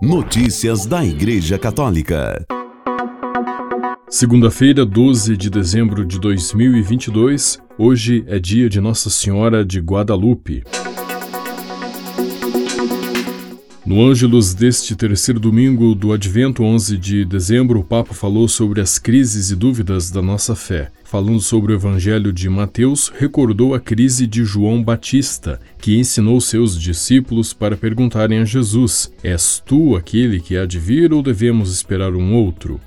Notícias da Igreja Católica. Segunda-feira, 12 de dezembro de 2022. Hoje é dia de Nossa Senhora de Guadalupe. No Ângelus deste terceiro domingo do Advento, 11 de dezembro, o Papa falou sobre as crises e dúvidas da nossa fé. Falando sobre o Evangelho de Mateus, recordou a crise de João Batista, que ensinou seus discípulos para perguntarem a Jesus: És tu aquele que há de vir ou devemos esperar um outro?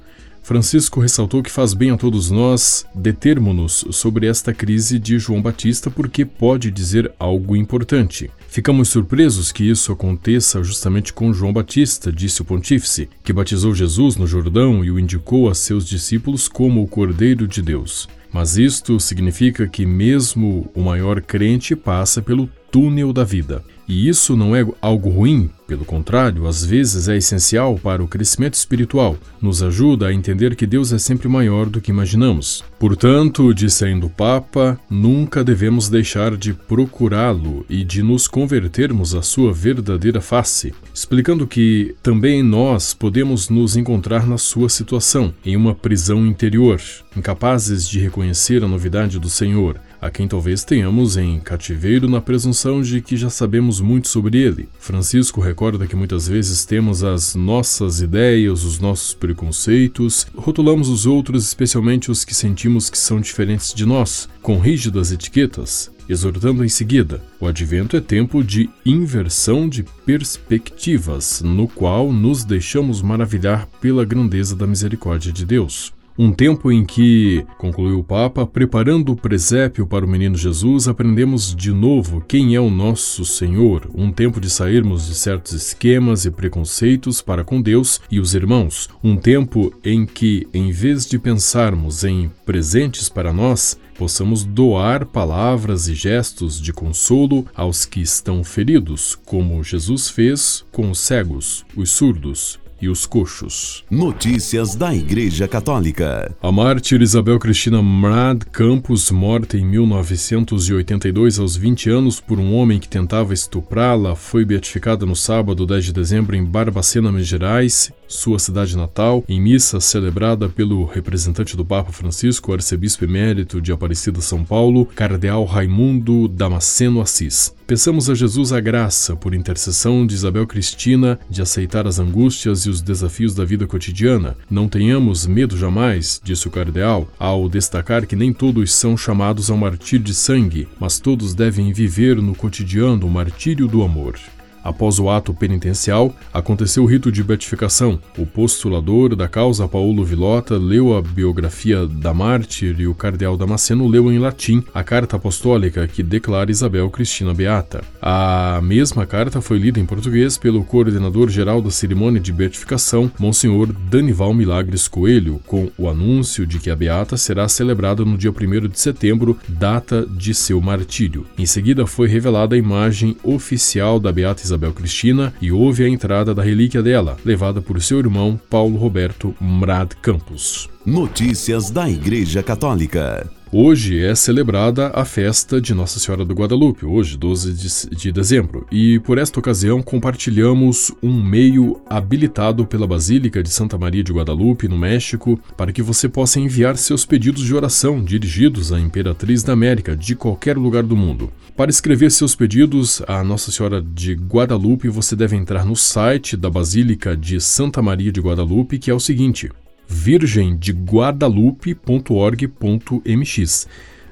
Francisco ressaltou que faz bem a todos nós determos-nos sobre esta crise de João Batista porque pode dizer algo importante. Ficamos surpresos que isso aconteça justamente com João Batista, disse o pontífice, que batizou Jesus no Jordão e o indicou a seus discípulos como o Cordeiro de Deus. Mas isto significa que mesmo o maior crente passa pelo túnel da vida. E isso não é algo ruim, pelo contrário, às vezes é essencial para o crescimento espiritual, nos ajuda a entender que Deus é sempre maior do que imaginamos. Portanto, disse ainda o Papa, nunca devemos deixar de procurá-lo e de nos convertermos à sua verdadeira face, explicando que também nós podemos nos encontrar na sua situação, em uma prisão interior, incapazes de reconhecer a novidade do Senhor, a quem talvez tenhamos em cativeiro na presunção de que já sabemos muito sobre ele. Francisco recorda que muitas vezes temos as nossas ideias, os nossos preconceitos, rotulamos os outros, especialmente os que sentimos que são diferentes de nós, com rígidas etiquetas, exortando em seguida: o advento é tempo de inversão de perspectivas, no qual nos deixamos maravilhar pela grandeza da misericórdia de Deus. Um tempo em que, concluiu o Papa, preparando o presépio para o menino Jesus, aprendemos de novo quem é o nosso Senhor. Um tempo de sairmos de certos esquemas e preconceitos para com Deus e os irmãos. Um tempo em que, em vez de pensarmos em presentes para nós, possamos doar palavras e gestos de consolo aos que estão feridos, como Jesus fez com os cegos, os surdos e os coxos. Notícias da Igreja Católica. A mártir Isabel Cristina Mrad Campos, morta em 1982 aos 20 anos por um homem que tentava estuprá-la, foi beatificada no sábado 10 de dezembro em Barbacena, Minas Gerais, sua cidade natal, em missa celebrada pelo representante do Papa Francisco, arcebispo emérito de Aparecida São Paulo, cardeal Raimundo Damasceno Assis. Peçamos a Jesus a graça, por intercessão de Isabel Cristina, de aceitar as angústias e os desafios da vida cotidiana. Não tenhamos medo jamais, disse o cardeal, ao destacar que nem todos são chamados ao martírio de sangue, mas todos devem viver no cotidiano o martírio do amor. Após o ato penitencial, aconteceu o rito de beatificação. O postulador da causa, Paulo Vilota, leu a biografia da mártir e o cardeal Damasceno leu em latim a carta apostólica que declara Isabel Cristina Beata. A mesma carta foi lida em português pelo coordenador-geral da cerimônia de beatificação, Monsenhor Danival Milagres Coelho, com o anúncio de que a Beata será celebrada no dia 1 de setembro, data de seu martírio. Em seguida foi revelada a imagem oficial da Beata Isabel Cristina e houve a entrada da relíquia dela, levada por seu irmão Paulo Roberto Mrad Campos. Notícias da Igreja Católica. Hoje é celebrada a festa de Nossa Senhora do Guadalupe, hoje, 12 de, de, dezembro, e por esta ocasião compartilhamos um meio habilitado pela Basílica de Santa Maria de Guadalupe, no México, para que você possa enviar seus pedidos de oração dirigidos à Imperatriz da América, de qualquer lugar do mundo. Para escrever seus pedidos à Nossa Senhora de Guadalupe, você deve entrar no site da Basílica de Santa Maria de Guadalupe, que é o seguinte virgemdeguadalupe.org.mx.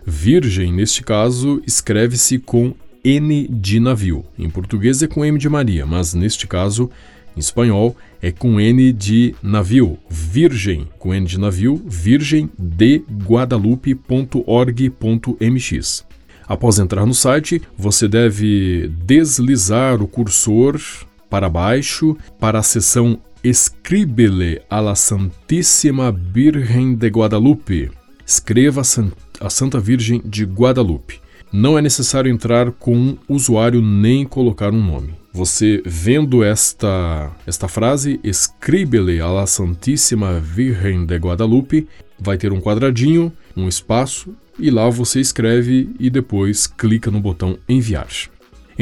Virgem, neste caso, escreve-se com N de navio. Em português é com M de Maria, mas neste caso, em espanhol, é com N de navio. Virgem, com N de navio, virgemdeguadalupe.org.mx. Após entrar no site, você deve deslizar o cursor para baixo para a seção Escríbele a la Santíssima Virgem de Guadalupe. Escreva a Santa Virgem de Guadalupe. Não é necessário entrar com um usuário nem colocar um nome. Você vendo esta, esta frase, escríbele a la Santíssima Virgem de Guadalupe, vai ter um quadradinho, um espaço, e lá você escreve e depois clica no botão enviar.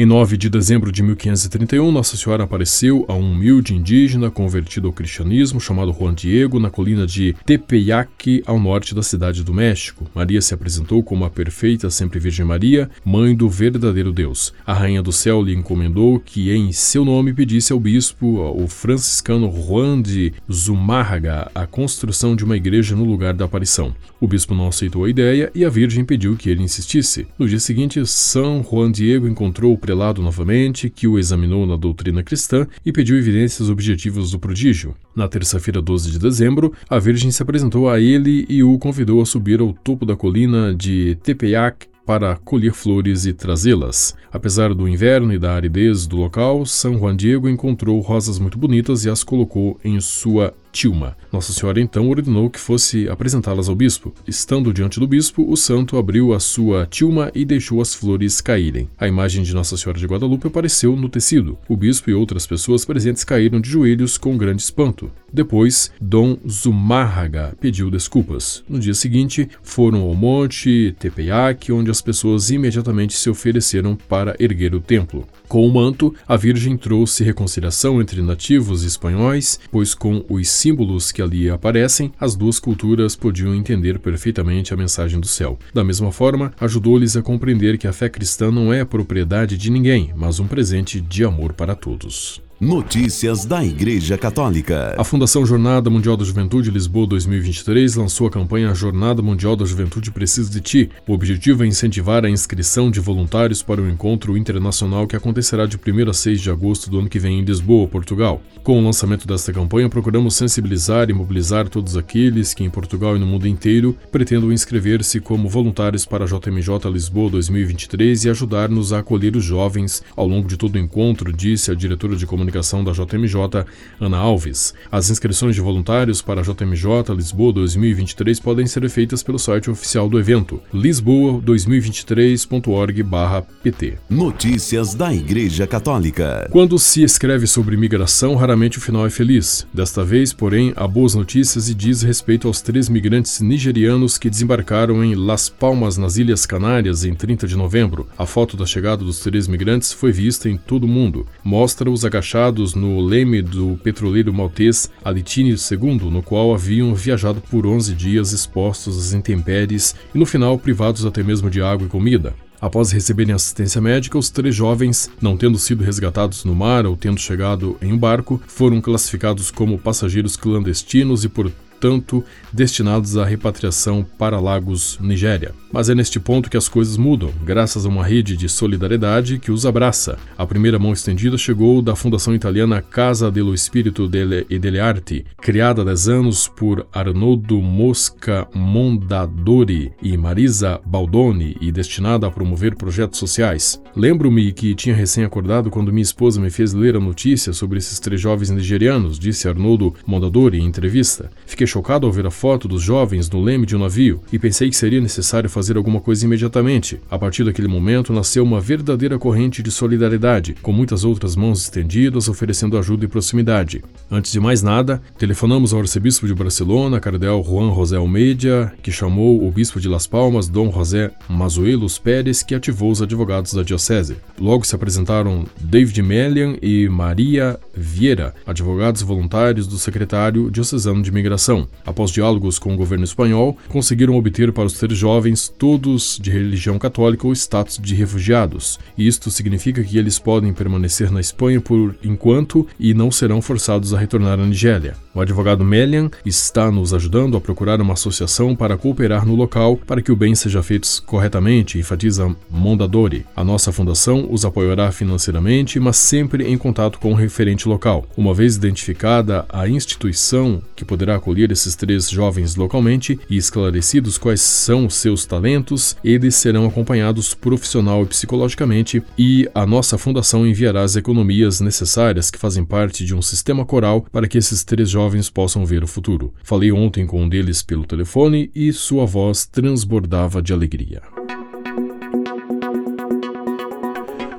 Em 9 de dezembro de 1531, Nossa Senhora apareceu a um humilde indígena convertido ao cristianismo chamado Juan Diego na colina de Tepeyac, ao norte da cidade do México. Maria se apresentou como a perfeita sempre Virgem Maria, mãe do verdadeiro Deus. A rainha do céu lhe encomendou que em seu nome pedisse ao bispo, o franciscano Juan de Zumárraga, a construção de uma igreja no lugar da aparição. O bispo não aceitou a ideia e a Virgem pediu que ele insistisse. No dia seguinte, São Juan Diego encontrou o prelado novamente, que o examinou na doutrina cristã e pediu evidências objetivas do prodígio. Na terça-feira, 12 de dezembro, a Virgem se apresentou a ele e o convidou a subir ao topo da colina de Tepeyac para colher flores e trazê-las. Apesar do inverno e da aridez do local, São Juan Diego encontrou rosas muito bonitas e as colocou em sua tilma. Nossa Senhora então ordenou que fosse apresentá-las ao bispo. Estando diante do bispo, o santo abriu a sua tilma e deixou as flores caírem. A imagem de Nossa Senhora de Guadalupe apareceu no tecido. O bispo e outras pessoas presentes caíram de joelhos com grande espanto. Depois, Dom Zumárraga pediu desculpas. No dia seguinte, foram ao monte Tepeyac, onde as pessoas imediatamente se ofereceram para erguer o templo. Com o manto, a Virgem trouxe reconciliação entre nativos e espanhóis, pois com os símbolos que ali aparecem, as duas culturas podiam entender perfeitamente a mensagem do céu. Da mesma forma, ajudou-lhes a compreender que a fé cristã não é propriedade de ninguém, mas um presente de amor para todos. Notícias da Igreja Católica. A Fundação Jornada Mundial da Juventude Lisboa 2023 lançou a campanha Jornada Mundial da Juventude Precisa de Ti. O objetivo é incentivar a inscrição de voluntários para o encontro internacional que acontecerá de 1 a 6 de agosto do ano que vem em Lisboa, Portugal. Com o lançamento desta campanha, procuramos sensibilizar e mobilizar todos aqueles que em Portugal e no mundo inteiro pretendam inscrever-se como voluntários para a JMJ Lisboa 2023 e ajudar-nos a acolher os jovens ao longo de todo o encontro, disse a diretora de comunicação Comunicação da JMJ, Ana Alves. As inscrições de voluntários para a JMJ Lisboa 2023 podem ser feitas pelo site oficial do evento, lisboa2023.org/pt. Notícias da Igreja Católica. Quando se escreve sobre migração, raramente o final é feliz. Desta vez, porém, há boas notícias e diz respeito aos três migrantes nigerianos que desembarcaram em Las Palmas, nas Ilhas Canárias, em 30 de novembro. A foto da chegada dos três migrantes foi vista em todo o mundo. Mostra-os agachados no leme do petroleiro maltês Alitine II, no qual haviam viajado por 11 dias expostos às intempéries e no final privados até mesmo de água e comida. Após receberem assistência médica, os três jovens, não tendo sido resgatados no mar ou tendo chegado em um barco, foram classificados como passageiros clandestinos e, por portanto, destinados à repatriação para Lagos, Nigéria. Mas é neste ponto que as coisas mudam, graças a uma rede de solidariedade que os abraça. A primeira mão estendida chegou da fundação italiana Casa dello Spirito e delle Arti, criada há 10 anos por Arnoldo Mosca Mondadori e Marisa Baldoni e destinada a promover projetos sociais. Lembro-me que tinha recém-acordado quando minha esposa me fez ler a notícia sobre esses três jovens nigerianos, disse Arnoldo Mondadori em entrevista. Fiquei chocado ao ver a foto dos jovens no leme de um navio e pensei que seria necessário fazer alguma coisa imediatamente. A partir daquele momento nasceu uma verdadeira corrente de solidariedade, com muitas outras mãos estendidas oferecendo ajuda e proximidade. Antes de mais nada, telefonamos ao arcebispo de Barcelona, cardeal Juan José Almeida, que chamou o bispo de Las Palmas, Dom José Mazuelos Pérez, que ativou os advogados da diocese. Logo se apresentaram David Melian e Maria Vieira, advogados voluntários do secretário diocesano de migração. Após diálogos com o governo espanhol, conseguiram obter para os três jovens, todos de religião católica, o status de refugiados. Isto significa que eles podem permanecer na Espanha por enquanto e não serão forçados a retornar à Nigéria. O advogado Melian está nos ajudando a procurar uma associação para cooperar no local para que o bem seja feito corretamente, enfatiza Mondadori. A nossa fundação os apoiará financeiramente, mas sempre em contato com o referente local. Uma vez identificada a instituição que poderá acolher esses três jovens localmente e esclarecidos quais são os seus talentos, eles serão acompanhados profissional e psicologicamente e a nossa fundação enviará as economias necessárias que fazem parte de um sistema coral para que esses três jovens possam ver o futuro. Falei ontem com um deles pelo telefone e sua voz transbordava de alegria.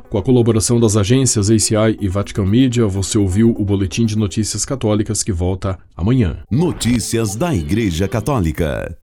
Com a colaboração das agências ACI e Vatican Media, você ouviu o Boletim de Notícias Católicas que volta amanhã. Notícias da Igreja Católica.